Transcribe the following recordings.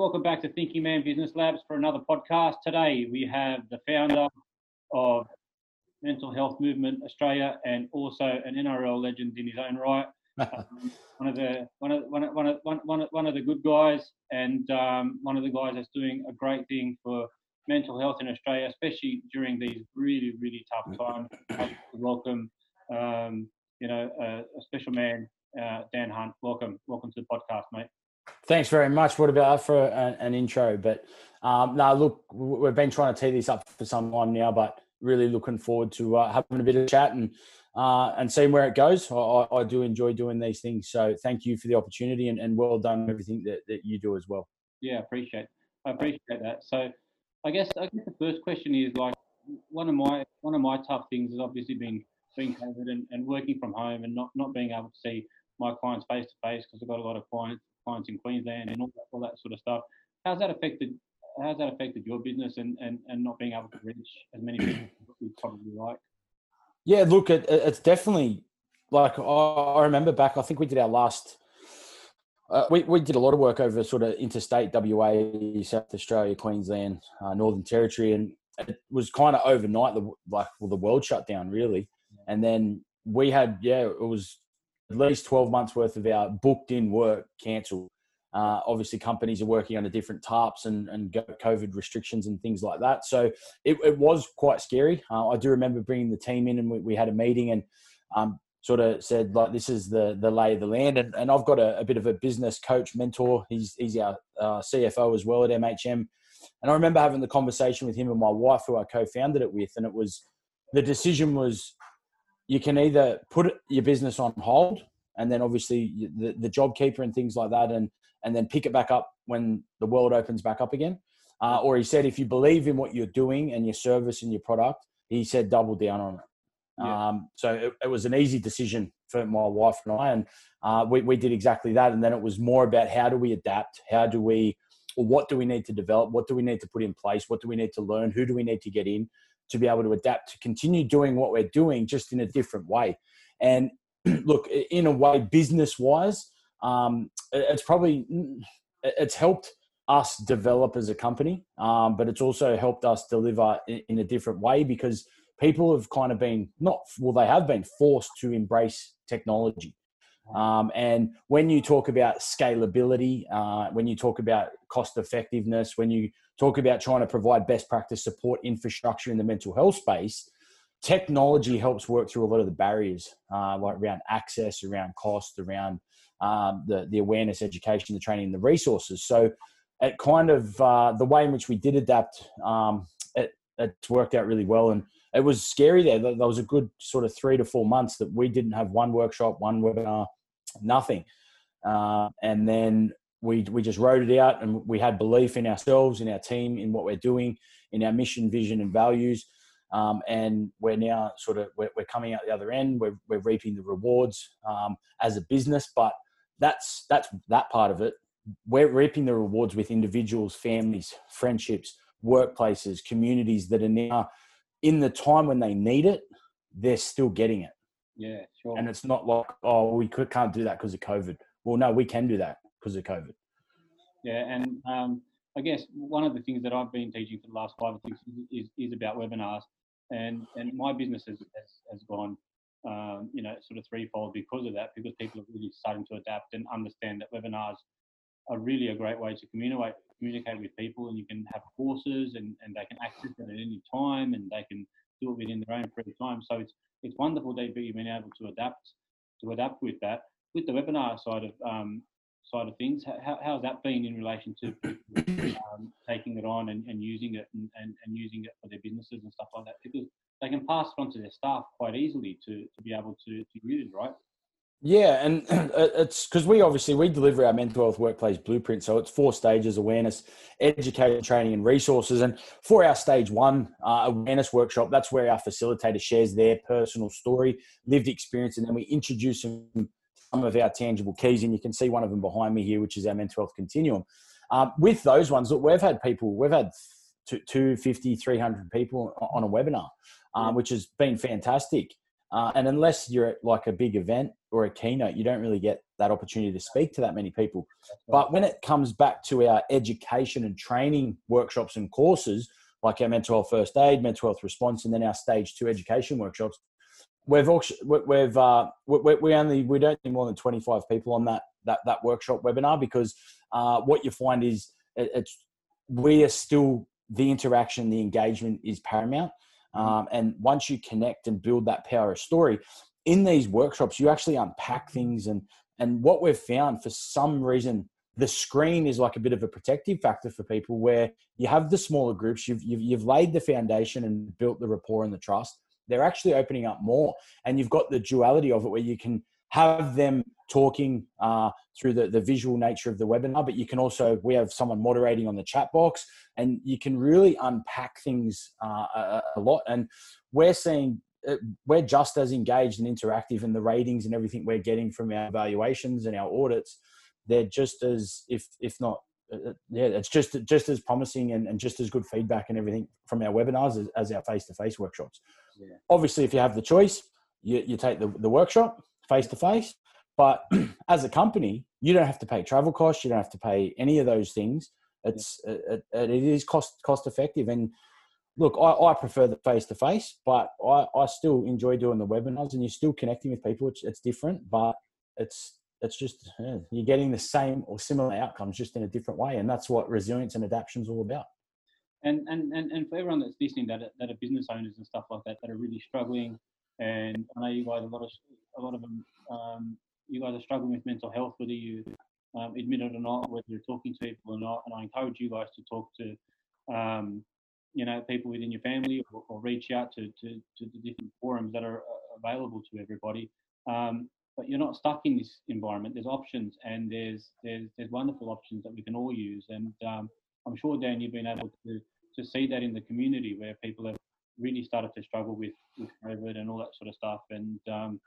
Welcome back to Thinking Man Business Labs for another podcast. Today we have the founder of Mental Health Movement Australia and also an NRL legend in his own right. Um, one of the one of one of, one of, one one of the good guys and um, one of the guys that's doing a great thing for mental health in Australia, especially during these really really tough times. welcome, um, you know, a, a special man, uh, Dan Hunt. Welcome, welcome to the podcast, mate. Thanks very much. What about for an, an intro? But um, no, look, we've been trying to tee this up for some time now, but really looking forward to uh, having a bit of chat and uh, and seeing where it goes. I, I, do enjoy doing these things. So thank you for the opportunity and, and well done everything that, that you do as well. Yeah, appreciate I appreciate that. So I guess I guess the first question is like one of my one of my tough things has obviously been being COVID and, and working from home and not, not being able to see my clients face to face because I've got a lot of clients clients in Queensland and all that, all that sort of stuff. How's that affected? How's that affected your business and, and, and not being able to reach as many people as you probably like? Yeah, look, it, it's definitely like I remember back. I think we did our last. Uh, we we did a lot of work over sort of interstate WA, South Australia, Queensland, uh, Northern Territory, and it was kind of overnight. The like well, the world shut down really, and then we had yeah, it was at least 12 months worth of our booked in work cancelled. Uh, obviously, companies are working under different tarps and, and COVID restrictions and things like that. So it, it was quite scary. Uh, I do remember bringing the team in and we, we had a meeting and um, sort of said like this is the the lay of the land. And, and I've got a, a bit of a business coach mentor. He's he's our uh, CFO as well at MHM. And I remember having the conversation with him and my wife, who I co-founded it with, and it was the decision was you can either put your business on hold and then obviously the, the JobKeeper and things like that and and then pick it back up when the world opens back up again. Uh, or he said if you believe in what you're doing and your service and your product he said double down on it. Yeah. um, so it, it, was an easy decision for my wife and i and uh, we, we did exactly that. And then it was more about how do we adapt? How do we or what do we need to develop? What do we need to put in place? What do we need to learn? Who do we need to get in to be able to adapt to continue doing what we're doing just in a different way. And look, in a way, business wise, um, it's probably it's helped us develop as a company, um, but it's also helped us deliver in, in, a different way because people have kind of been not well, they have been forced to embrace technology. Um, and when you talk about scalability, uh, when you talk about cost effectiveness, when you talk about trying to provide best practice support infrastructure in the mental health space, technology helps work through a lot of the barriers, uh, like around access, around cost, around um, the the awareness, education, the training, the resources. So, it kind of uh, the way in which we did adapt, um, it it's worked out really well, and it was scary there. There was a good sort of three to four months that we didn't have one workshop, one webinar, nothing, uh, and then we we just rode it out and we had belief in ourselves in our team in what we're doing in our mission vision and values. Um, and we're now sort of we're, we're, coming out the other end. We're, we're reaping the rewards um, as a business but that's that's that part of it. We're reaping the rewards with individuals families friendships workplaces communities that are now in the time when they need it they're still getting it yeah sure and it's not like oh we can't do that because of covid well no we can do that because of COVID. Yeah, and um, I guess one of the things that I've been teaching for the last five or six is, is about webinars, and and my business has has, has gone, um, you know, sort of threefold because of that. Because people are really starting to adapt and understand that webinars are really a great way to communicate communicate with people, and you can have courses and, and they can access it at any time, and they can do it within their own free time. So it's it's wonderful that you've been able to adapt to adapt with that. With the webinar side of um, side of things. How, how's that been in relation to um, taking it on and, and using it and, and, and, using it for their businesses and stuff like that? Because they can pass it on to their staff quite easily to, to be able to, to use, right? Yeah, and it's because we obviously we deliver our mental health workplace blueprint. So it's four stages: awareness, education, training, and resources. And for our stage one uh, awareness workshop, that's where our facilitator shares their personal story, lived experience, and then we introduce them some of our tangible keys, and you can see one of them behind me here, which is our mental health continuum. Um, with those ones, look, we've had people, we've had 250, 300 people on a webinar, um, which has been fantastic. Uh, and unless you're at like a big event or a keynote, you don't really get that opportunity to speak to that many people. But when it comes back to our education and training workshops and courses, like our mental health first aid, mental health response, and then our stage two education workshops, we've we've uh, we, only we don't need more than 25 people on that that that workshop webinar because uh, what you find is it's we are still the interaction, the engagement is paramount. Mm-hmm. Um, and once you connect and build that power of story in these workshops, you actually unpack things. And, and what we've found for some reason, the screen is like a bit of a protective factor for people where you have the smaller groups, you've, you've, you've laid the foundation and built the rapport and the trust. They're actually opening up more. And you've got the duality of it where you can have them talking uh, through the, the visual nature of the webinar, but you can also, we have someone moderating on the chat box and you can really unpack things uh, a, a, lot. And we're seeing, uh, we're just as engaged and interactive in the ratings and everything we're getting from our evaluations and our audits. They're just as, if, if not, uh, uh, yeah, it's just just as promising and, and just as good feedback and everything from our webinars as, as our face-to-face workshops. Yeah. Obviously, if you have the choice, you, you take the, the workshop face to face. But as a company, you don't have to pay travel costs. You don't have to pay any of those things. It's it, it is cost cost effective. And look, I, I prefer the face to face, but I, I still enjoy doing the webinars, and you're still connecting with people. It's, it's different, but it's it's just yeah, you're getting the same or similar outcomes just in a different way, and that's what resilience and adaptation is all about. And, and and and for everyone that's listening, that are, that are business owners and stuff like that that are really struggling, and I know you guys a lot of a lot of them um, you guys are struggling with mental health, whether you um, admit it or not, whether you're talking to people or not. And I encourage you guys to talk to, um, you know, people within your family or, or reach out to, to, to, the different forums that are uh, available to everybody. Um, but you're not stuck in this environment. There's options, and there's there's there's wonderful options that we can all use. And um, I'm sure Dan, you've been able to to see that in the community where people have really started to struggle with with COVID and all that sort of stuff. And um,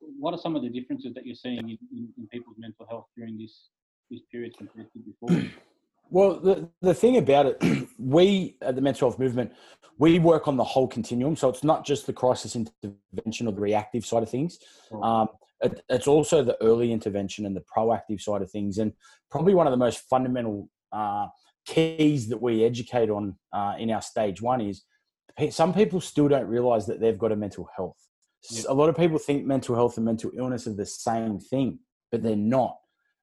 what are some of the differences that you're seeing in, in, in people's mental health during this this period compared to before? Well, the, the thing about it, we at the mental health movement, we work on the whole continuum. So it's not just the crisis intervention or the reactive side of things. Um, it, it's also the early intervention and the proactive side of things. And probably one of the most fundamental uh, keys that we educate on uh, in our stage one is some people still don't realize that they've got a mental health. Yeah. A lot of people think mental health and mental illness are the same thing, but they're not.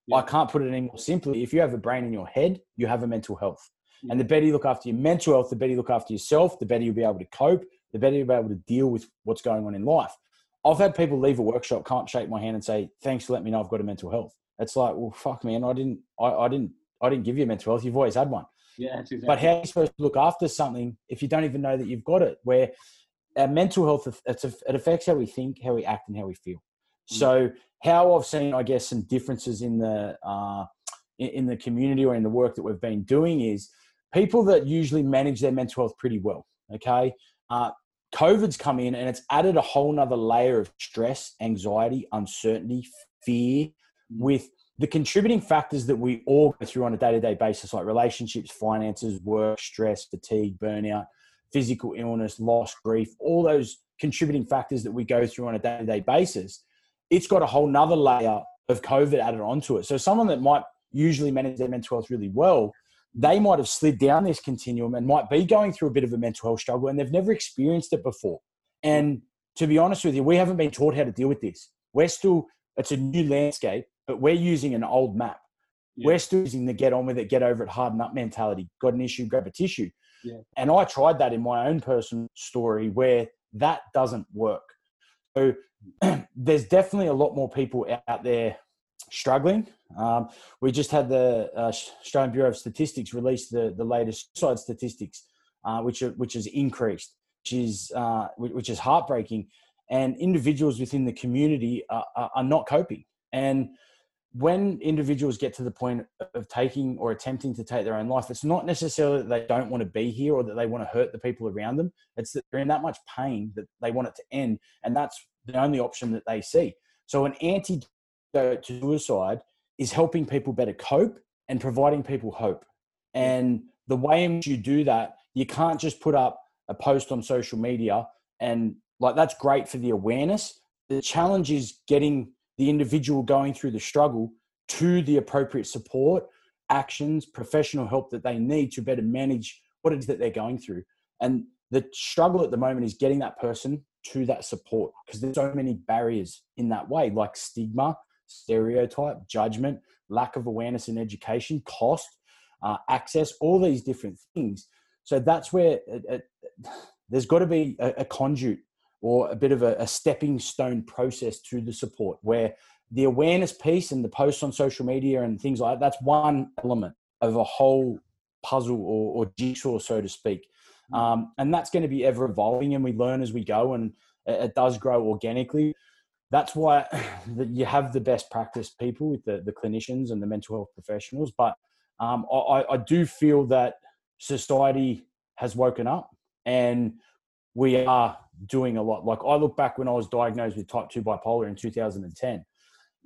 Yeah. I can't put it any more simply. If you have a brain in your head, you have a mental health. Yeah. And the better you look after your mental health, the better you look after yourself, the better you'll be able to cope, the better you'll be able to deal with what's going on in life. I've had people leave a workshop, can't shake my hand and say, "Thanks for letting me know I've got a mental health." It's like, well, fuck, man, I didn't, I, I didn't, I didn't give you a mental health. You've always had one. Yeah, exactly. But how are you supposed to look after something if you don't even know that you've got it? Where our mental health it affects how we think, how we act, and how we feel. Mm. So how I've seen, I guess, some differences in the uh, in the community or in the work that we've been doing is people that usually manage their mental health pretty well. Okay, uh, COVID's come in and it's added a whole nother layer of stress, anxiety, uncertainty, fear, mm. with the contributing factors that we all go through on a day-to-day basis, like relationships, finances, work, stress, fatigue, burnout physical illness, loss, grief, all those contributing factors that we go through on a day to day basis, it's got a whole nother layer of COVID added onto it. So someone that might usually manage their mental health really well, they might have slid down this continuum and might be going through a bit of a mental health struggle and they've never experienced it before. And to be honest with you, we haven't been taught how to deal with this. We're still, it's a new landscape, but we're using an old map. Yeah. We're still using the get on with it, get over it, harden up mentality. Got an issue, grab a tissue. Yeah. And I tried that in my own personal story where that doesn't work. So there's definitely a lot more people out there struggling. Um, we just had the uh, Australian Bureau of Statistics release the, the latest suicide statistics, uh, which are, which has increased, which is uh, which is heartbreaking. And individuals within the community are, are, are not coping. And when individuals get to the point of taking or attempting to take their own life, it's not necessarily that they don't want to be here or that they want to hurt the people around them. It's that they're in that much pain that they want it to end. And that's the only option that they see. So, an antidote to suicide is helping people better cope and providing people hope. And the way in which you do that, you can't just put up a post on social media and Like that's great for the awareness. The challenge is getting the individual going through the struggle to the appropriate support, actions, professional help that they need to better manage what it is that they're going through. And the struggle at the moment is getting that person to that support because there's so many barriers in that way, like stigma, stereotype, judgment, lack of awareness and education, cost, uh, access, all these different things. So that's where it, it, there's got to be a, a, conduit or a bit of a, a stepping stone process to the support where the awareness piece and the posts on social media and things like that, that's one element of a whole puzzle or, or jigsaw, so to speak. Mm. Um, and that's going to be ever evolving and we learn as we go and it, it does grow organically. That's why you have the best practice people with the, the clinicians and the mental health professionals. But um, I, I do feel that society has woken up and we are doing a lot. Like I look back when I was diagnosed with type 2 bipolar in 2010,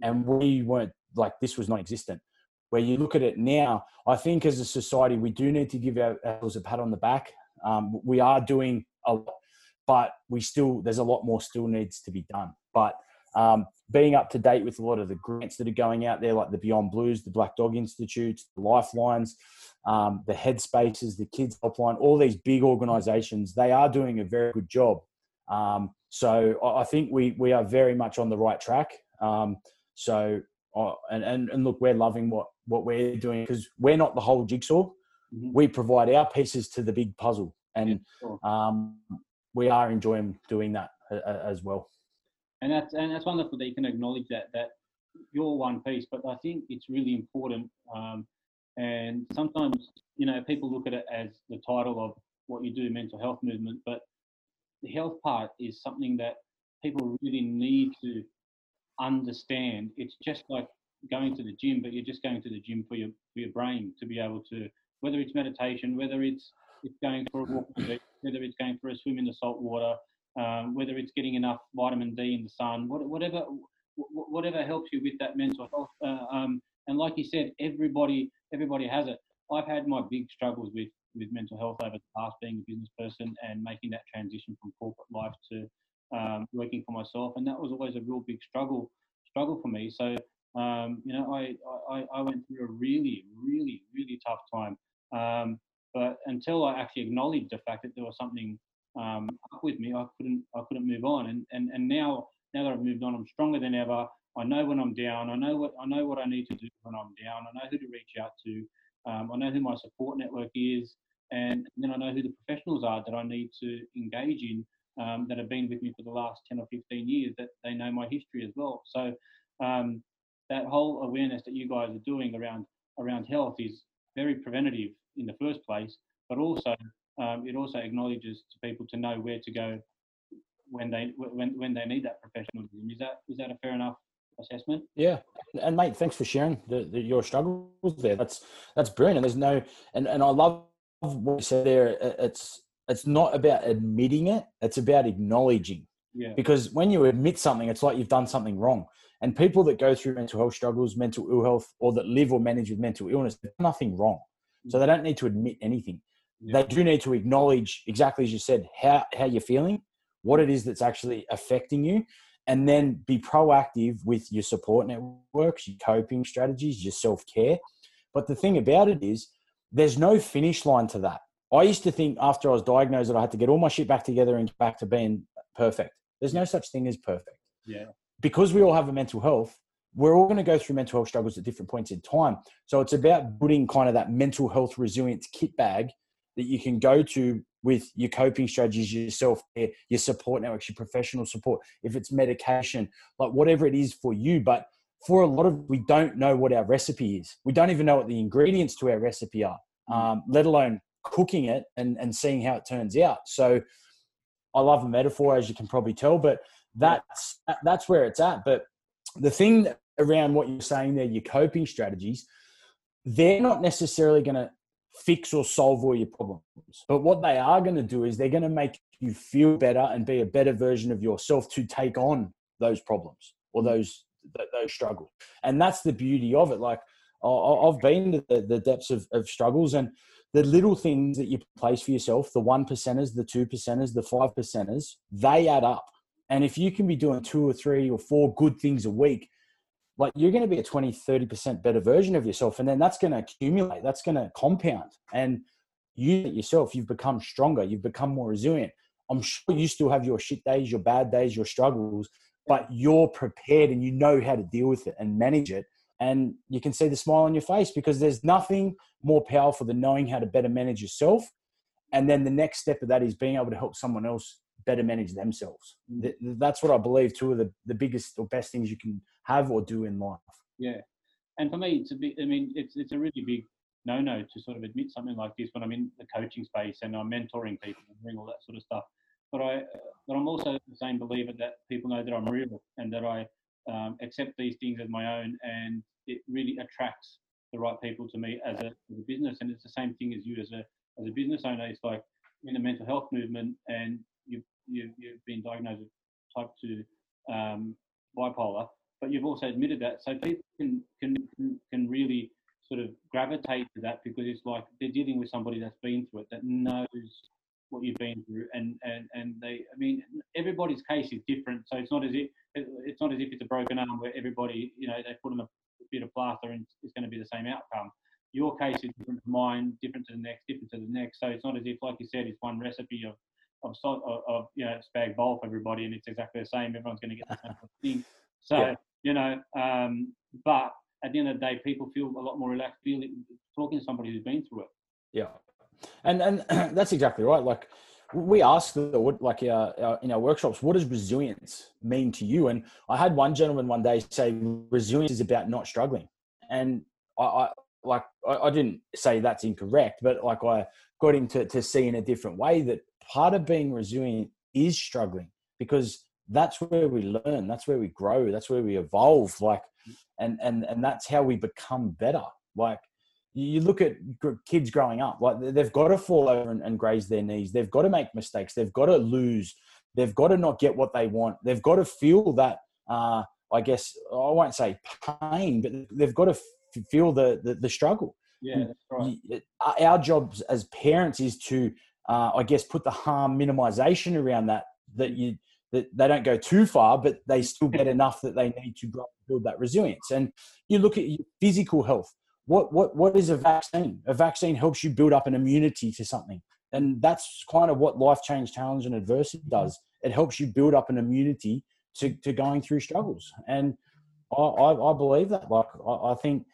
and we weren't like this was non existent. Where you look at it now, I think as a society, we do need to give ourselves a pat on the back. Um, we are doing a lot, but we still, there's a lot more still needs to be done. But um, being up to date with a lot of the grants that are going out there, like the Beyond Blues, the Black Dog Institutes, the Lifelines, um, the Headspaces, the Kids Helpline, all these big organisations, they are doing a very good job. Um, so I think we we are very much on the right track. Um, so uh, and, and and look, we're loving what what we're doing because we're not the whole jigsaw. Mm-hmm. We provide our pieces to the big puzzle, and yeah, sure. um, we are enjoying doing that as well and that's and that's wonderful that you can acknowledge that that you're one piece. But I think it's really important. Um, and sometimes you know people look at it as the title of what you do, mental health movement, but the health part is something that people really need to understand. It's just like going to the gym, but you're just going to the gym for your for your brain to be able to whether it's meditation, whether it's it's going for a walk, whether it's going for a swim in the salt water, um, whether it's getting enough vitamin D in the sun, whatever whatever helps you with that mental health. Uh, um, and like you said, everybody everybody has it. I've had my big struggles with with mental health over the past, being a business person and making that transition from corporate life to um, working for myself, and that was always a real big struggle struggle for me. So um, you know, I, I I went through a really really really tough time. Um, but until I actually acknowledged the fact that there was something um, up with me, I couldn't I couldn't move on. And and and now now that I've moved on, I'm stronger than ever. I know when I'm down. I know what I know what I need to do when I'm down. I know who to reach out to. Um, I know who my support network is, and then I know who the professionals are that I need to engage in um, that have been with me for the last 10 or 15 years. That they know my history as well. So um, that whole awareness that you guys are doing around around health is very preventative in the first place, but also um, it also acknowledges to people to know where to go when they when when they need that professionalism. Is that is that a fair enough assessment? Yeah, and mate, thanks for sharing the, the, your struggles there. That's that's brilliant. And there's no and and I love what you said there. It's it's not about admitting it; it's about acknowledging. Yeah. Because when you admit something, it's like you've done something wrong. And people that go through mental health struggles, mental ill health, or that live or manage with mental illness, nothing wrong. So mm. they don't need to admit anything they do need to acknowledge exactly as you said how how you're feeling what it is that's actually affecting you and then be proactive with your support networks your coping strategies your self-care but the thing about it is there's no finish line to that. I used to think after i was diagnosed that i had to get all my shit back together and get back to being perfect. There's no such thing as perfect. Yeah. Because we all have a mental health we're all going to go through mental health struggles at different points in time. So it's about putting kind of that mental health resilience kit bag that you can go to with your coping strategies, yourself, eh, your support networks, your professional support, if it's medication, like whatever it is for you. But for a lot of, we don't know what our recipe is. We don't even know what the ingredients to our recipe are, mm. um, let alone cooking it and, and seeing how it turns out. So I love a metaphor, as you can probably tell, but that's, that's where it's at. But the thing around what you're saying there, your coping strategies, they're not necessarily going to fix or solve all your problems. But what they are going to do is they're going to make you feel better and be a better version of yourself to take on those problems or mm. those those struggles. And that's the beauty of it. Like I've been to the, depths of, of struggles, and the little things that you place for yourself, the one percenters, the two percenters, the five percenters, they add up. And if you can be doing two or three or four good things a week, like you're going to be a 20, 30% better version of yourself. And then that's going to accumulate, that's going to compound. And you yourself, you've become stronger, you've become more resilient. I'm sure you still have your shit days, your bad days, your struggles, but you're prepared and you know how to deal with it and manage it. And you can see the smile on your face because there's nothing more powerful than knowing how to better manage yourself. And then the next step of that is being able to help someone else better manage themselves. Mm. That's what I believe two of the, the biggest or best things you can have or do in life. Yeah. And for me, it's a bit, I mean, it's, it's a really big no no to sort of admit something like this when I'm in the coaching space and I'm mentoring people and doing all that sort of stuff. But I, but I'm also the same believer that people know that I'm real and that I um, accept these things as my own, and it really attracts the right people to me as a, as a business. And it's the same thing as you as a as a business owner. It's like in the mental health movement, and you've you've, you've been diagnosed with type two um, bipolar, but you've also admitted that. So people can can can really sort of gravitate to that because it's like they're dealing with somebody that's been through it that knows what you've been through and and and they i mean everybody's case is different so it's not as if it's not as if it's a broken arm where everybody you know they put in a bit of plaster and it's going to be the same outcome. Your case is different to mine different to the next different to the next so it's not as if like you said it's one recipe of of, of, of you know spag bowl for everybody and it's exactly the same everyone's going to get the same thing. So yeah. you know um, but at the end of the day people feel a lot more relaxed feeling talking to somebody who's been through it. Yeah and and that's exactly right. Like we ask the like our, our, in our workshops, what does resilience mean to you? And I had one gentleman one day say resilience is about not struggling, and I, I like I, I, didn't say that's incorrect, but like I got him to to see in a different way that part of being resilient is struggling because that's where we learn, that's where we grow, that's where we evolve. Like, and and and that's how we become better. Like you look at kids growing up, like they've got to fall over and, and graze their knees. They've got to make mistakes. They've got to lose. They've got to not get what they want. They've got to feel that, uh, I guess, I won't say pain, but they've got to f- feel the, the, the, struggle. Yeah, right. Our jobs as parents is to, uh, I guess, put the harm minimization around that, that you, that they don't go too far, but they still get enough that they need to build that resilience. And you look at your physical health what what what is a vaccine? A vaccine helps you build up an immunity to something, and that's kind of what life change, challenge, and adversity mm-hmm. does. It helps you build up an immunity to, to going through struggles, and I, I, I believe that. Like I, I think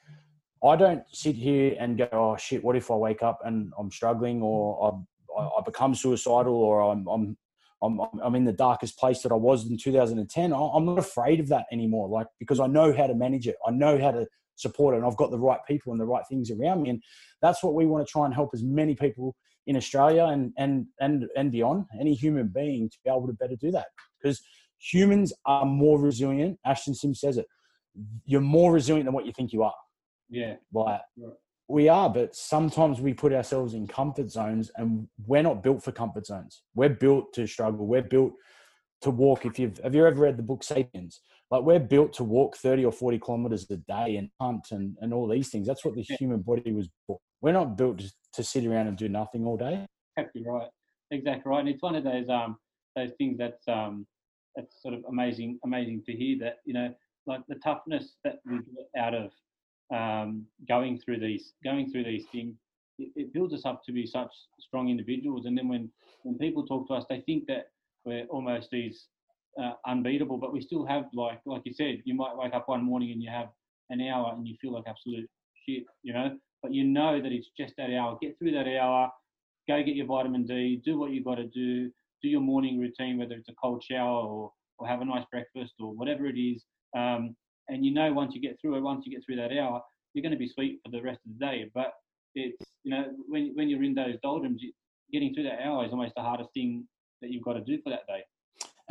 I don't sit here and go, oh shit, what if I wake up and I'm struggling, or I, I become suicidal, or I'm, I'm I'm, I'm in the darkest place that I was in 2010. I'm not afraid of that anymore, like because I know how to manage it. I know how to support it and I've got the right people and the right things around me. And that's what we want to try and help as many people in Australia and and and and beyond, any human being to be able to better do that. Because humans are more resilient. Ashton Sim says it. You're more resilient than what you think you are. Yeah. Like right. we are, but sometimes we put ourselves in comfort zones and we're not built for comfort zones. We're built to struggle. We're built to walk. If you've have you ever read the book Sapiens? Like we're built to walk 30 or 40 kilometers a day and hunt and, and all these things. That's what the human body was built. We're not built to, to sit around and do nothing all day. Exactly right. Exactly right. And it's one of those um those things that's um that's sort of amazing amazing to hear that you know like the toughness that we get out of um, going through these going through these things it, it, builds us up to be such strong individuals and then when when people talk to us they think that we're almost these uh, unbeatable. But we still have like like you said, you might wake up one morning and you have an hour and you feel like absolute shit, you know. But you know that it's just that hour. Get through that hour. Go get your vitamin D. Do what you got to do. Do your morning routine, whether it's a cold shower or or have a nice breakfast or whatever it is. Um, and you know once you get through it, once you get through that hour, you're going to be sweet for the rest of the day. But it's you know when when you're in those doldrums, getting through that hour is almost the hardest thing that you've got to do for that day.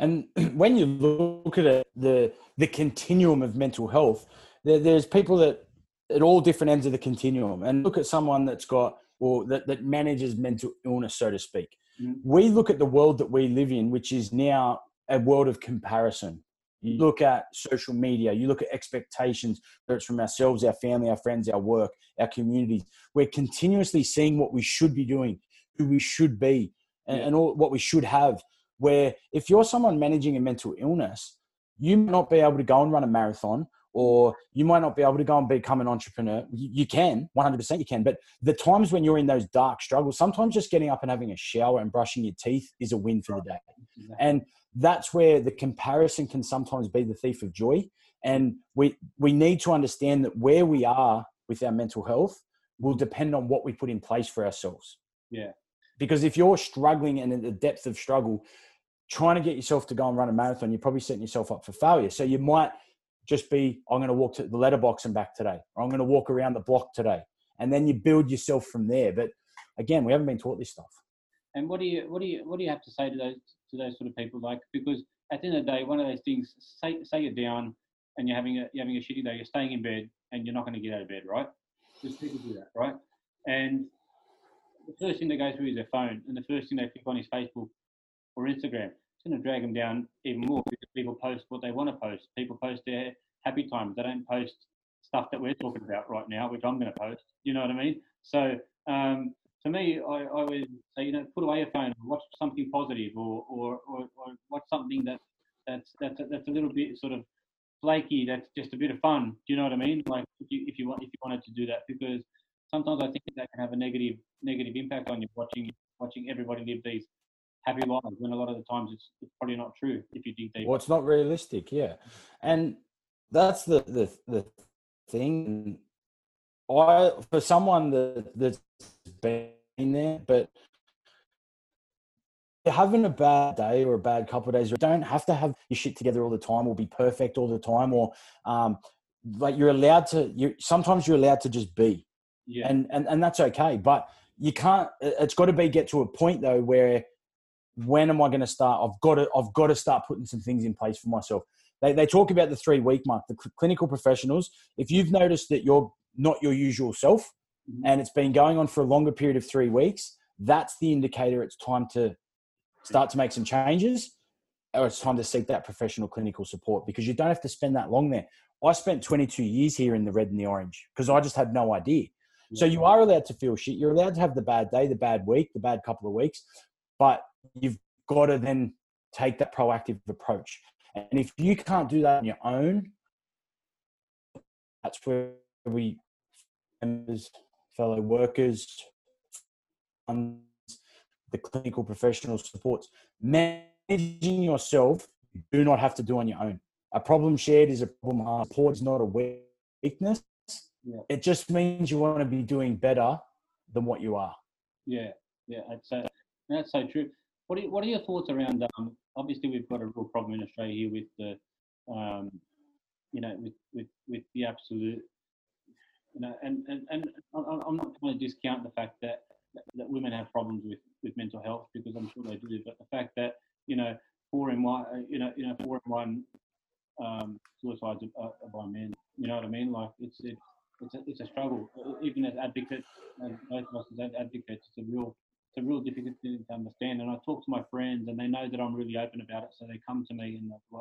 And when you look at it, the the continuum of mental health, there, there's people that at all different ends of the continuum. And look at someone that's got or that, that manages mental illness, so to speak. Mm-hmm. We look at the world that we live in, which is now a world of comparison. You look at social media, you look at expectations, whether it's from ourselves, our family, our friends, our work, our communities. We're continuously seeing what we should be doing, who we should be, and, and all, what we should have. Where if you're someone managing a mental illness, you might not be able to go and run a marathon or you might not be able to go and become an entrepreneur. You can, 100% you can. But the times when you're in those dark struggles, sometimes just getting up and having a shower and brushing your teeth is a win for the day. And that's where the comparison can sometimes be the thief of joy. And we, we need to understand that where we are with our mental health will depend on what we put in place for ourselves. Yeah. Because if you're struggling and in the depth of struggle, trying to get yourself to go and run a marathon, you're probably setting yourself up for failure. So you might just be I'm going to walk to the letterbox and back today, or I'm going to walk around the block today, and then you build yourself from there. But again, we haven't been taught this stuff. And what do you what do you what do you have to say to those to those sort of people? Like because at the end of the day, one of those things, say say you're down and you're having a you're having a shitty day, you're staying in bed and you're not going to get out of bed, right? Just people do that, right? And the first thing they go through is their phone, and the first thing they click on is Facebook or Instagram it's going to drag them down even more because people post what they want to post. People post their happy times. They don't post stuff that we're talking about right now, which I'm going to post. You know what I mean? So um, to me, I, I would say, you know, put away your phone watch something positive or, or, or, or watch something that, that's, that's, a, that's a little bit sort of flaky, that's just a bit of fun. Do you know what I mean? Like if you, if you, want, if you wanted to do that, because sometimes I think that can have a negative, negative impact on you watching, watching everybody live these happy lives when a lot of the times it's, it's probably not true if you dig deep. Well, it's not realistic, yeah, and that's the the the thing. I for someone that that's been there, but having a bad day or a bad couple of days, you don't have to have your shit together all the time or be perfect all the time, or um, like you're allowed to. You sometimes you're allowed to just be, yeah, and and and that's okay, but you can't. It's got to be get to a point though where when am I going to start? I've got to, I've got to start putting some things in place for myself. They, they talk about the three week mark, the clinical professionals. If you've noticed that you're not your usual self mm-hmm. and it's been going on for a longer period of three weeks, that's the indicator it's time to start to make some changes or it's time to seek that professional clinical support because you don't have to spend that long there. I spent 22 years here in the red and the orange because I just had no idea. So you are allowed to feel shit. You're allowed to have the bad day, the bad week, the bad couple of weeks, but you've got to then take that proactive approach. And if you can't do that on your own, that's where we, members, fellow workers, the clinical professional supports, managing yourself, you do not have to do on your own. A problem shared is a problem. Support is not a weakness. Yeah. It just means you want to be doing better than what you are. Yeah, yeah, that's, uh, that's so true. What are, what are your thoughts around? Um, obviously, we've got a real problem in Australia here with the, um, you know, with, with, with the absolute, you know, and, and, and I'm not trying to discount the fact that, that women have problems with, with mental health because I'm sure they do, but the fact that, you know, four in one, uh, you know, you know, four in one um, suicides are, are by men. You know what I mean? Like it's it's it's a, it's a struggle. Even as advocates, as both of us as advocates, it's a real it's a real difficult thing to understand. And I talk to my friends, and they know that I'm really open about it, so they come to me, and they've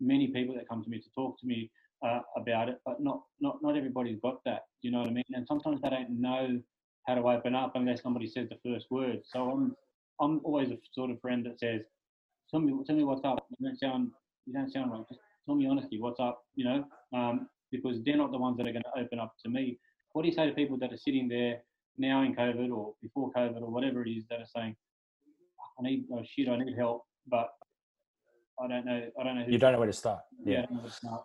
many people that come to me to talk to me uh, about it. But not not not everybody's got that. Do you know what I mean? And sometimes they don't know how to open up unless somebody says the first word. So I'm I'm always a sort of friend that says, "Tell me tell me what's up. You don't sound you don't sound right. Just tell me honestly what's up." You know, um, because they're not the ones that are going to open up to me. What do you say to people that are sitting there? now in COVID or before COVID or whatever it is that are saying, I need oh shit, I need help, but I don't know. I don't know. you don't know where to start. Yeah. To start.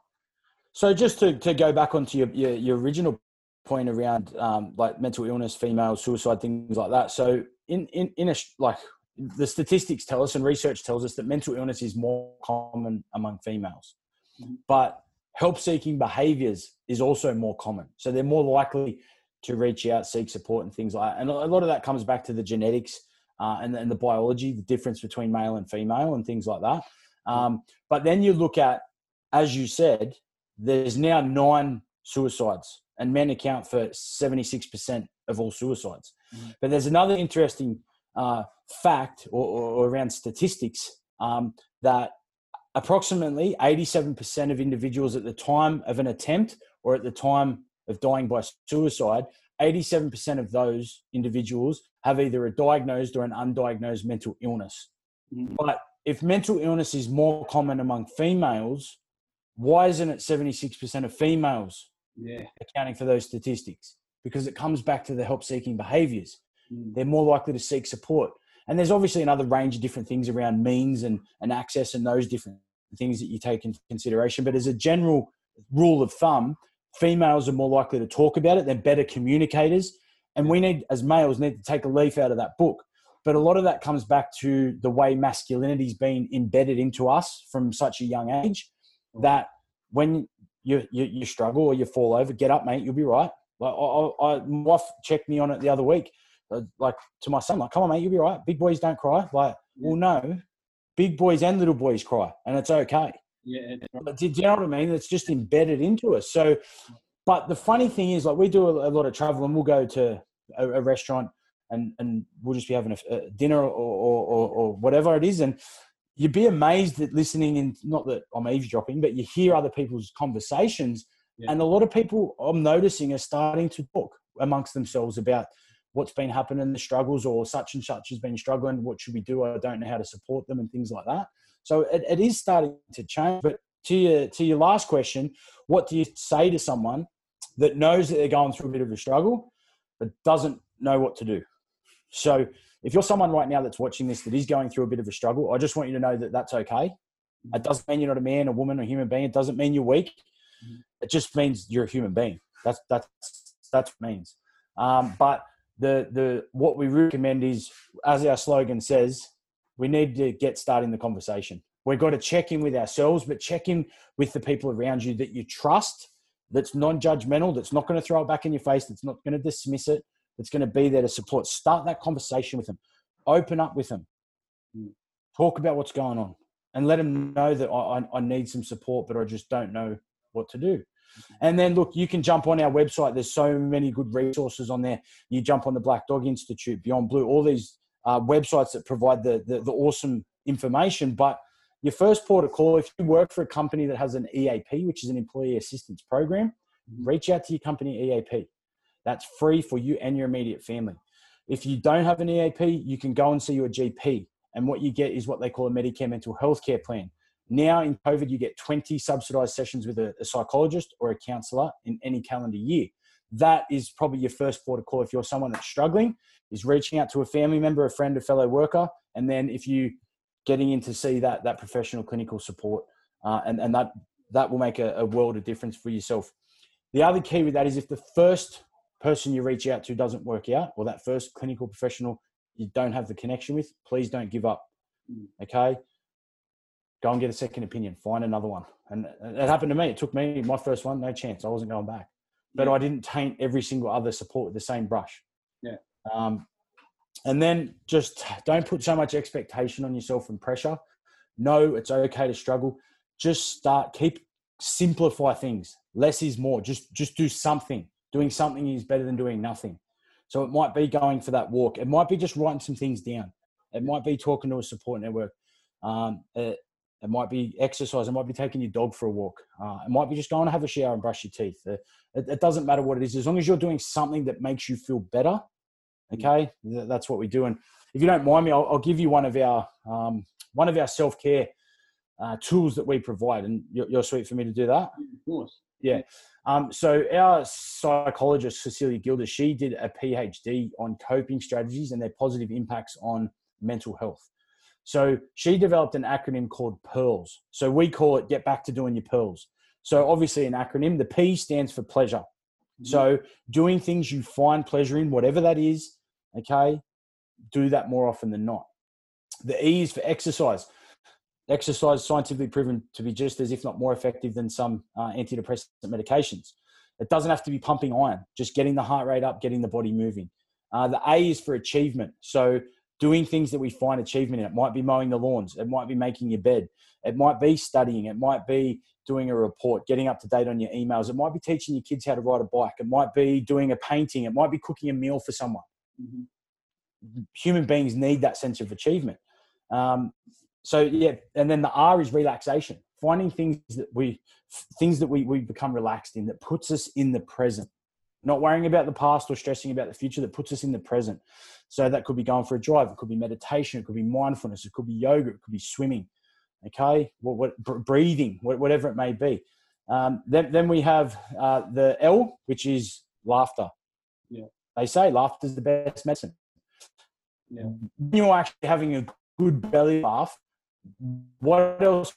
So just to, to go back onto your, your, your original point around um, like mental illness, female suicide, things like that. So in in in a like the statistics tell us and research tells us that mental illness is more common among females, mm-hmm. but help seeking behaviors is also more common. So they're more likely to reach out, seek support, and things like that. And a lot of that comes back to the genetics uh, and, and, the biology, the difference between male and female, and things like that. Um, but then you look at, as you said, there's now nine suicides, and men account for 76% of all suicides. Mm-hmm. But there's another interesting uh, fact or, or, or, around statistics um, that approximately 87% of individuals at the time of an attempt or at the time of dying by suicide, 87% of those individuals have either a diagnosed or an undiagnosed mental illness. Mm-hmm. But if mental illness is more common among females, why isn't it 76% of females yeah. accounting for those statistics? Because it comes back to the help seeking behaviors. Mm. They're more likely to seek support. And there's obviously another range of different things around means and, and access and those different things that you take into consideration. But as a general rule of thumb, females are more likely to talk about it. They're better communicators. And we need, as males, need to take a leaf out of that book. But a lot of that comes back to the way masculinity's been embedded into us from such a young age that when you, you, you struggle or you fall over, get up, mate, you'll be right. Like I, I, my wife checked me on it the other week, Uh, like to my son, like, come on, mate, you'll be right. Big boys don't cry. Like, well, no, big boys and little boys cry, and it's okay. Yeah. But do you know what I mean? It's just embedded into us. So, but the funny thing is, like, we do a, a lot of travel, and we'll go to a, a restaurant, and and we'll just be having a, a dinner or, or, or or whatever it is, and you'd be amazed at listening and not that I'm eavesdropping, but you hear other people's conversations. Yeah. And a lot of people I'm noticing are starting to talk amongst themselves about what's been happening, the struggles, or such and such has been struggling. What should we do? I don't know how to support them and things like that. So it, it is starting to change. But to your to your last question, what do you say to someone that knows that they're going through a bit of a struggle, but doesn't know what to do? So if you're someone right now that's watching this that is going through a bit of a struggle, I just want you to know that that's okay. It doesn't mean you're not a man, a woman, or a human being. It doesn't mean you're weak. It just means you're a human being. That's that's that's what it means. Um, but the the what we recommend is, as our slogan says, we need to get starting the conversation. We've got to check in with ourselves, but check in with the people around you that you trust, that's non-judgmental, that's not going to throw it back in your face, that's not going to dismiss it, that's going to be there to support. Start that conversation with them. Open up with them. Talk about what's going on and let them know that I, I, need some support, but I just don't know what to do. And then look, you can jump on our website. There's so many good resources on there. You jump on the Black Dog Institute, Beyond Blue, all these uh, websites that provide the, the, the awesome information. But your first port of call, if you work for a company that has an EAP, which is an employee assistance program, mm-hmm. reach out to your company EAP. That's free for you and your immediate family. If you don't have an EAP, you can go and see your GP. And what you get is what they call a Medicare mental health care plan. Now in COVID, you get 20 subsidized sessions with a, a psychologist or a counselor in any calendar year. That is probably your first port of call if you're someone that's struggling, is reaching out to a family member, a friend, a fellow worker. And then if you getting in to see that that professional clinical support, uh, and, and that that will make a, a world of difference for yourself. The other key with that is if the first person you reach out to doesn't work out, or that first clinical professional you don't have the connection with, please don't give up. Mm. Okay. Go and get a second opinion. Find another one. And it happened to me. It took me my first one, no chance. I wasn't going back. But yeah. I didn't taint every single other support with the same brush. Yeah. Um, and then just don't put so much expectation on yourself and pressure. No, it's okay to struggle. Just start, keep simplify things. Less is more. Just just do something. Doing something is better than doing nothing. So it might be going for that walk. It might be just writing some things down. It might be talking to a support network. Um, it, it, might be exercise. It might be taking your dog for a walk. Uh, it might be just going to have a shower and brush your teeth. Uh, it, it, doesn't matter what it is, as long as you're doing something that makes you feel better. Okay, that's what we do. And if you don't mind me, I'll, I'll give you one of our um, one of our self care uh, tools that we provide, and you're, you're sweet for me to do that. Of course. Yeah. Um, so our psychologist Cecilia Gilder, she did a PhD on coping strategies and their positive impacts on mental health. So she developed an acronym called PEARLS. So we call it Get Back to Doing Your Pearls. So obviously an acronym. The P stands for pleasure. Mm-hmm. So doing things you find pleasure in, whatever that is, okay, do that more often than not. The E is for exercise exercise scientifically proven to be just as if not more effective than some uh, antidepressant medications it doesn't have to be pumping iron just getting the heart rate up getting the body moving uh, the a is for achievement so doing things that we find achievement in. It might be mowing the lawns. It might be making your bed. It might be studying. It might be doing a report getting up to date on your emails. It might be teaching your kids how to ride a bike. It might be doing a painting. It might be cooking a meal for someone. Mm-hmm. human beings need that sense of achievement. Um, so yeah, and then the R is relaxation. Finding things that we things that we, we become relaxed in that puts us in the present. Not worrying about the past or stressing about the future that puts us in the present. So that could be going for a drive, it could be meditation, it could be mindfulness, it could be yoga, it could be swimming, okay, what, what breathing, whatever it may be. Um, then, then we have uh, the L, which is laughter. Yeah. They say laughter is the best medicine. Yeah. When you're actually having a good belly laugh, what else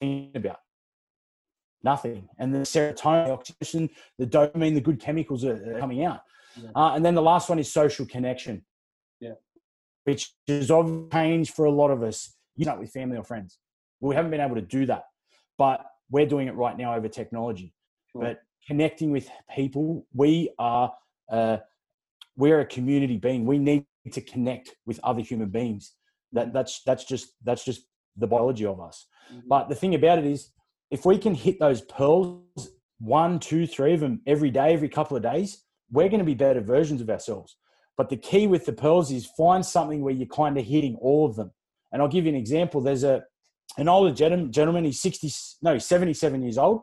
think about? Nothing. And the serotonin, the oxytocin, the dopamine, the good chemicals are coming out. Yeah. Uh, and then the last one is social connection. Yeah. Which is of change for a lot of us, you know, with family or friends. We haven't been able to do that, but we're doing it right now over technology. Sure. But connecting with people, we are uh, we're a community being. We need to connect with other human beings. That that's that's just that's just the biology of us. Mhm. But the thing about it is, if we can hit those pearls, one, two, three of them every day, every couple of days, we're going to be better versions of ourselves. But the key with the pearls is find something where you're kind of hitting all of them. And I'll give you an example. There's a an older gentleman, gentleman he's 60, no, he's 77 years old.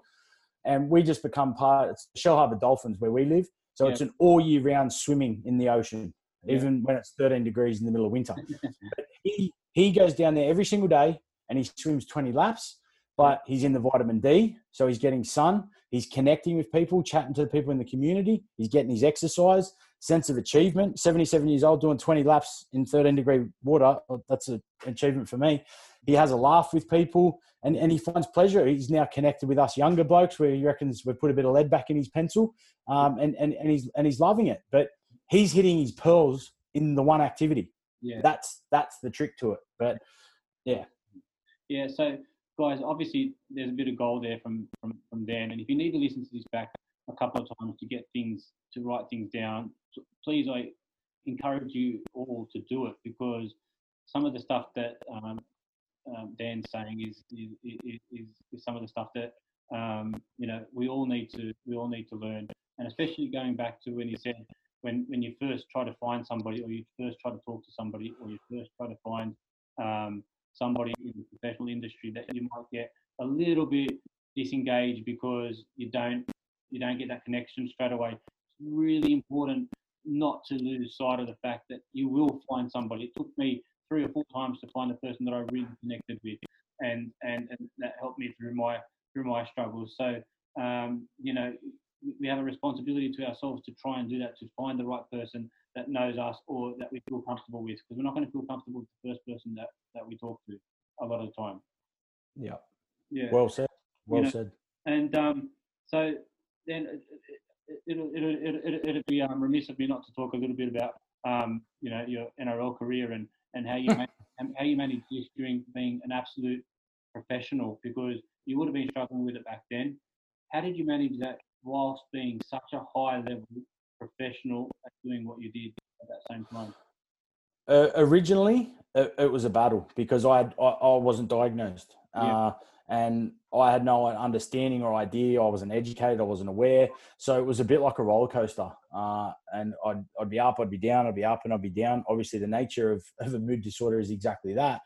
And we just become part, it's Shellharbour Dolphins where we live. So Yeah. it's an all year round swimming in the ocean, Yeah. even when it's 13 degrees in the middle of winter. But he, he goes down there every single day and he swims 20 laps, but he's in the vitamin D. So he's getting sun. He's connecting with people, chatting to the people in the community. He's getting his exercise, sense of achievement. 77 years old, doing 20 laps in 13 degree water. That's an achievement for me. He has a laugh with people and, and he finds pleasure. He's now connected with us younger blokes where he reckons we've put a bit of lead back in his pencil um, and, and, and, he's, and he's loving it. But he's hitting his pearls in the one activity. yeah. That's, that's the trick to it. But yeah. Yeah, so guys, obviously there's a bit of gold there from, from, from Dan, and if you need to listen to this back a couple of times to get things to write things down, please I encourage you all to do it because some of the stuff that um, um, Dan's saying is is, is is some of the stuff that um, you know we all need to we all need to learn, and especially going back to when he said when when you first try to find somebody or you first try to talk to somebody or you first try to find um, somebody in the professional industry that you might get a little bit disengaged because you don't you don't get that connection straight away. It's really important not to lose sight of the fact that you will find somebody. It took me three or four times to find the person that I really connected with, and and, and that helped me through my through my struggles. So um, you know we have a responsibility to ourselves to try and do that to find the right person that knows us or that we feel comfortable with because we're not going to feel comfortable with the first person that that we talk to a lot of the time. yeah, Yeah. well said. Well know, said. And um, so then it- it- it'll, it'll, it'll, it'll, be um, remiss of me not to talk a little bit about um, you know your NRL career and, and how you man- and how you managed this during being an absolute professional because you would have been struggling with it back then. How did you manage that whilst being such a high level professional at doing what you did at that same time? Uh, originally, it, it was a battle because I, had, I I wasn't diagnosed, Yeah. uh, and I had no understanding or idea. I wasn't educated. I wasn't aware. So it was a bit like a roller coaster. Uh, and I'd I'd be up, I'd be down, I'd be up, and I'd be down. Obviously, the nature of, of a mood disorder is exactly that.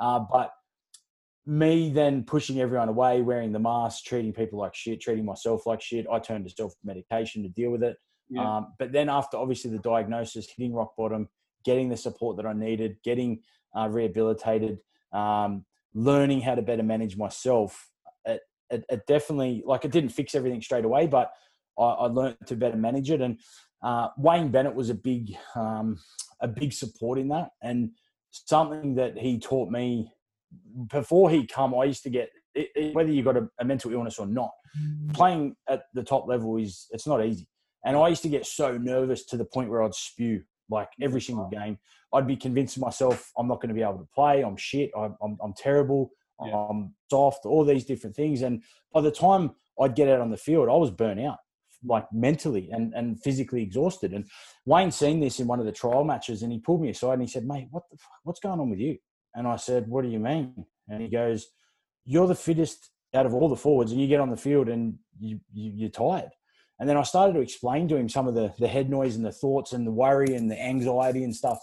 Uh, but me then pushing everyone away, wearing the mask, treating people like shit, treating myself like shit. I turned to self medication to deal with it. Yeah. Um, but then after obviously the diagnosis, hitting rock bottom, getting the support that I needed, getting uh, rehabilitated, um, learning how to better manage myself, it, it, it definitely like it didn't fix everything straight away, but I, I learned to better manage it. And uh, Wayne Bennett was a big um, a big support in that, and something that he taught me before he come. I used to get it, it- whether you got a, a mental illness or not. Playing at the top level is it's not easy. And I used to get so nervous to the point where I'd spew like every single game. I'd be convincing myself I'm not going to be able to play. I'm shit. I'm, I'm, I'm terrible. Yeah. I'm soft. All these different things. And by the time I'd get out on the field, I was burnt out, like mentally and, and physically exhausted. And Wayne seen this in one of the trial matches, and he pulled me aside and he said, "Mate, what the, fuck- what's going on with you?" And I said, "What do you mean?" And he goes, "You're the fittest out of all the forwards, and you get on the field and you, you you're tired." And then I started to explain to him some of the, the head noise and the thoughts and the worry and the anxiety and stuff.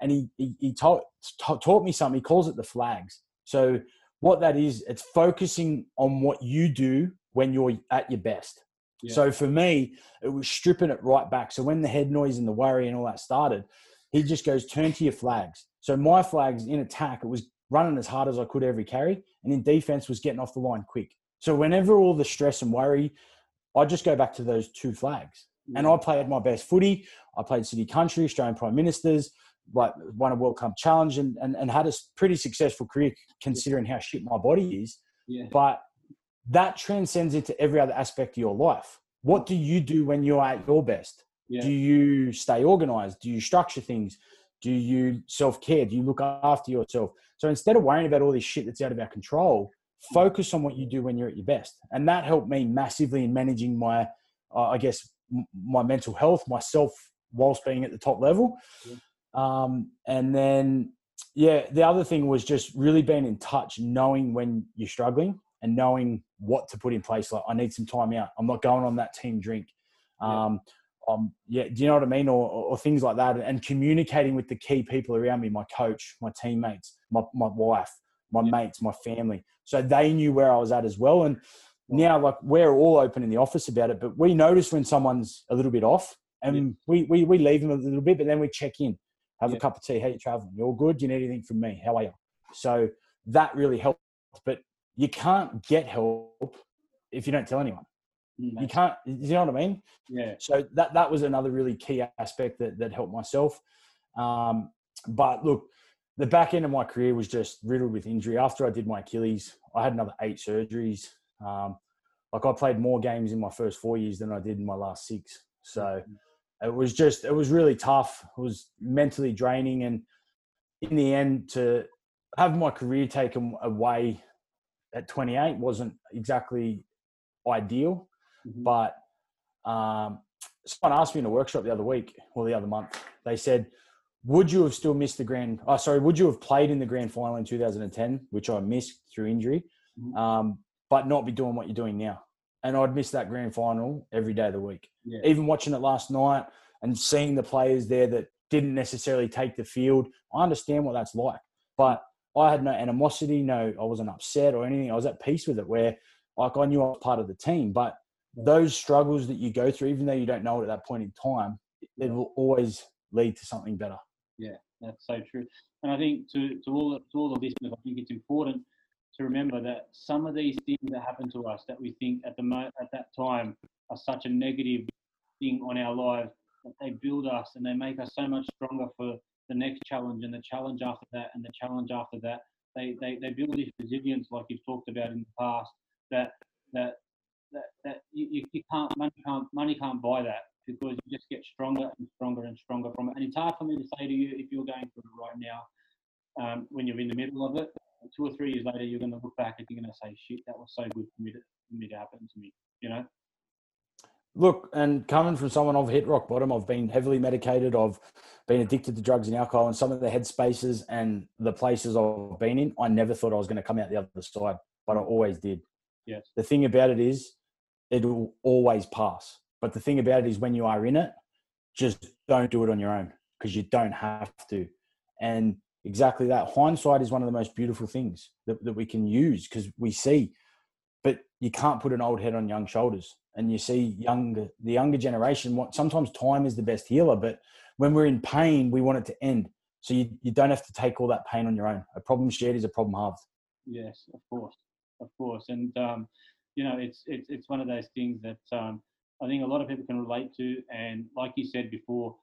And he, he, he taught, taught me something. He calls it the flags. So what that is, it's focusing on what you do when you're at your best. Yeah. So for me, it was stripping it right back. So when the head noise and the worry and all that started, he just goes, turn to your flags. So my flags in attack, it was running as hard as I could every carry, and in defense was getting off the line quick. So whenever all the stress and worry, I just go back to those two flags. And mm. I played my best footy. I played City Country, Australian Prime Ministers, like won a World Cup challenge, and, and, and had a pretty successful career considering how shit my body is. Yeah. But that transcends into every other aspect of your life. What do you do when you're at your best? Yeah. Do you stay organized? Do you structure things? Do you self care? Do you look after yourself? So instead of worrying about all this shit that's out of our control, focus on what you do when you're at your best. And that helped me massively in managing my, uh, I guess, m- my mental health, myself, whilst being at the top level. Yeah. Um, and then, yeah, the other thing was just really being in touch, knowing when you're struggling and knowing what to put in place. Like, I need some time out. I'm not going on that team drink. Um, yeah. Um, yeah, do you know what I mean? Or, or, things like that. And communicating with the key people around me, my coach, my teammates, my, my wife, my yeah. mates, my family. So they knew where I was at as well. And now, like, we're all open in the office about it, but we notice when someone's a little bit off and yeah. we, we, we leave them a little bit, but then we check in, have yeah. a cup of tea. How you traveling? You all good? Do you need anything from me? How are you? So that really helped. But you can't get help if you don't tell anyone. Mm, you can't, you know what I mean? Yeah. So that, that was another really key aspect that, that helped myself. Um, but look, the back end of my career was just riddled with injury. After I did my Achilles, I had another eight surgeries. Um, like I played more games in my first four years than I did in my last six. So mm-hmm. it was just, it was really tough. It was mentally draining. And in the end, to have my career taken away at 28 wasn't exactly ideal. Mm-hmm. But um, someone asked me in a workshop the other week or the other month, they said, would you have still missed the grand? Oh, sorry. Would you have played in the grand final in 2010, which I missed through injury, mm-hmm. um, but not be doing what you're doing now? And I'd miss that grand final every day of the week. Yeah. Even watching it last night and seeing the players there that didn't necessarily take the field, I understand what that's like. But I had no animosity, no, I wasn't upset or anything. I was at peace with it. Where like I knew I was part of the team, but those struggles that you go through, even though you don't know it at that point in time, it will always lead to something better. Yeah, that's so true. And I think to, to all to all the listeners, I think it's important to remember that some of these things that happen to us that we think at the mo- at that time are such a negative thing on our lives that they build us and they make us so much stronger for the next challenge and the challenge after that and the challenge after that. They, they, they build this resilience like you've talked about in the past that that that, that you, you can't money can't money can't buy that because you just get stronger and stronger and stronger from it. And it's hard for me to say to you if you're going through it right now, um, when you're in the middle of it, two or three years later, you're going to look back and you're going to say, "Shit, that was so good for me to, for me to happen to me." You know. Look, and coming from someone I've hit rock bottom, I've been heavily medicated, I've been addicted to drugs and alcohol, and some of the headspaces and the places I've been in, I never thought I was going to come out the other side, but I always did. Yes. The thing about it is, it'll always pass. But the thing about it is, when you are in it, just don't do it on your own because you don't have to. And exactly that. Hindsight is one of the most beautiful things that, that we can use because we see, but you can't put an old head on young shoulders. And you see younger, the younger generation, what sometimes time is the best healer, but when we're in pain, we want it to end. So you, you don't have to take all that pain on your own. A problem shared is a problem halved. Yes, of course, of course. And, um, you know, it's, it's, it's one of those things that, um, I think a lot of people can relate to. And like you said before,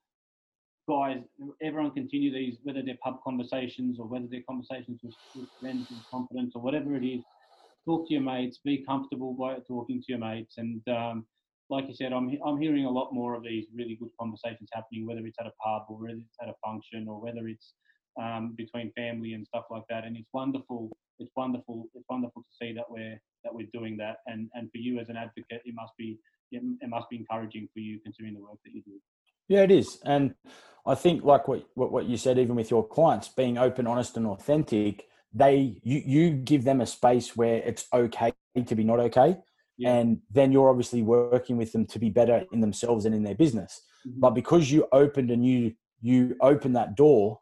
guys, everyone continue these, whether they're pub conversations or whether they're conversations with, friends in confidence or whatever it is. Talk to your mates, be comfortable by talking to your mates. And um, like you said, I'm, I'm hearing a lot more of these really good conversations happening, whether it's at a pub or whether it's at a function or whether it's um, between family and stuff like that. And it's wonderful. It's wonderful. It's wonderful to see that we're that we're doing that. And and for you as an advocate, it must be it must be encouraging for you considering the work that you do. Yeah, it is, and I think like what, what what you said, even with your clients, being open, honest, and authentic, they you you give them a space where it's okay to be not okay, yeah. and then you're obviously working with them to be better in themselves and in their business. Mm-hmm. But because you opened and you you opened that door,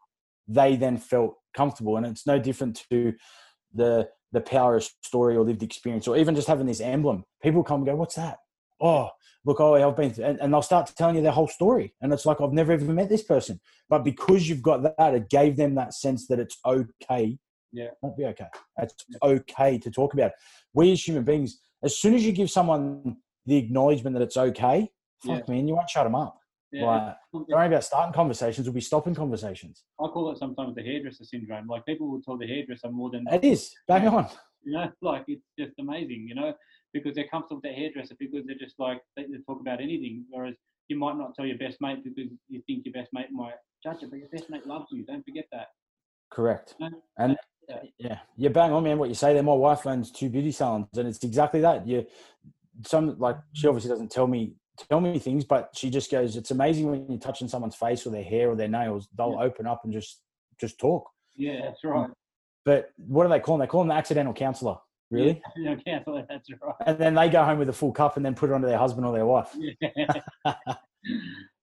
they then felt comfortable, and it's no different to the the power of story or lived experience, or even just having this emblem. People come and go, "What's that?" Oh, look, oh, I've been, and, and they'll start telling you their whole story, and it's like I've never even met this person, but because you've got that, it gave them that sense that it's okay. Yeah, won't be okay. It's okay to talk about. It. We as human beings, as soon as you give someone the acknowledgement that it's okay, fuck yeah. man, you won't shut them up. Yeah. Like, don't worry about starting conversations. We'll be stopping conversations. I call it sometimes the hairdresser syndrome. Like people will tell the hairdresser more than it is. Bang on. You know, like it's just amazing. You know, because they're comfortable with their hairdresser because they're just like they, they talk about anything. Whereas you might not tell your best mate because you think your best mate might judge it, but your best mate loves you. Don't forget that. Correct. You know? And yeah. yeah, you're bang on, man. What you say there. My wife owns two beauty salons, and it's exactly that. You, some like she obviously doesn't tell me tell me things, but she just goes, "It's amazing when you're touching someone's face or their hair or their nails. They'll yeah. open up and just just talk." Yeah, that's right. But what do they call them? They call them the accidental counselor. Really? Yeah. That's right. And then they go home with a full cup and then put it onto their husband or their wife. Yeah.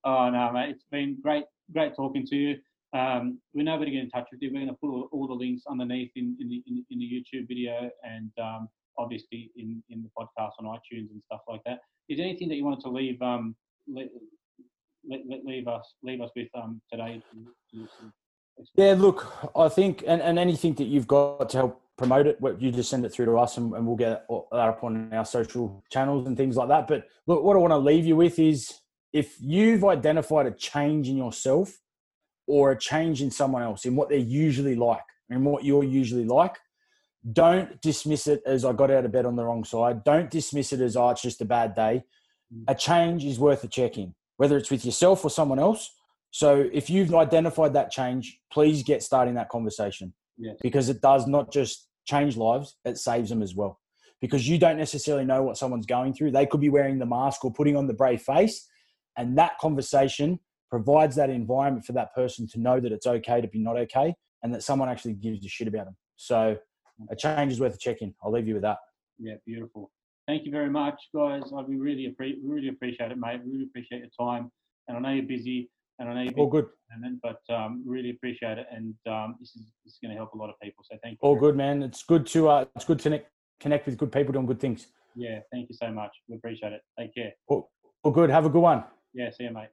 oh no, mate! It's been great, great talking to you. Um, we're now going to get in touch with you. We're going to put all, all the links underneath in, in, the, in, in the YouTube video and um, obviously in, in the podcast on iTunes and stuff like that. Is there anything that you wanted to leave um, leave, leave us leave us with um, today? To, to, yeah, look, I think, and, and anything that you've got to help promote it, you just send it through to us and, and we'll get that up on our social channels and things like that. But look, what I want to leave you with is if you've identified a change in yourself or a change in someone else, in what they're usually like and what you're usually like, don't dismiss it as I got out of bed on the wrong side. Don't dismiss it as, oh, it's just a bad day. Mm. A change is worth a check in, whether it's with yourself or someone else. So if you've identified that change, please get starting that conversation yes. because it does not just change lives, it saves them as well. Because you don't necessarily know what someone's going through. They could be wearing the mask or putting on the brave face. And that conversation provides that environment for that person to know that it's okay to be not okay and that someone actually gives a shit about them. So a change is worth a check in. I'll leave you with that. Yeah, beautiful. Thank you very much, guys. I we really appreciate really appreciate it, mate. We really appreciate your time. And I know you're busy, and I know you're all good. But um, really appreciate it, and um, this is this is going to help a lot of people. So thank you. All good, man. It's good to uh, it's good to connect, connect with good people doing good things. Yeah, thank you so much. We appreciate it. Take care. All, all good. Have a good one. Yeah, see you, mate.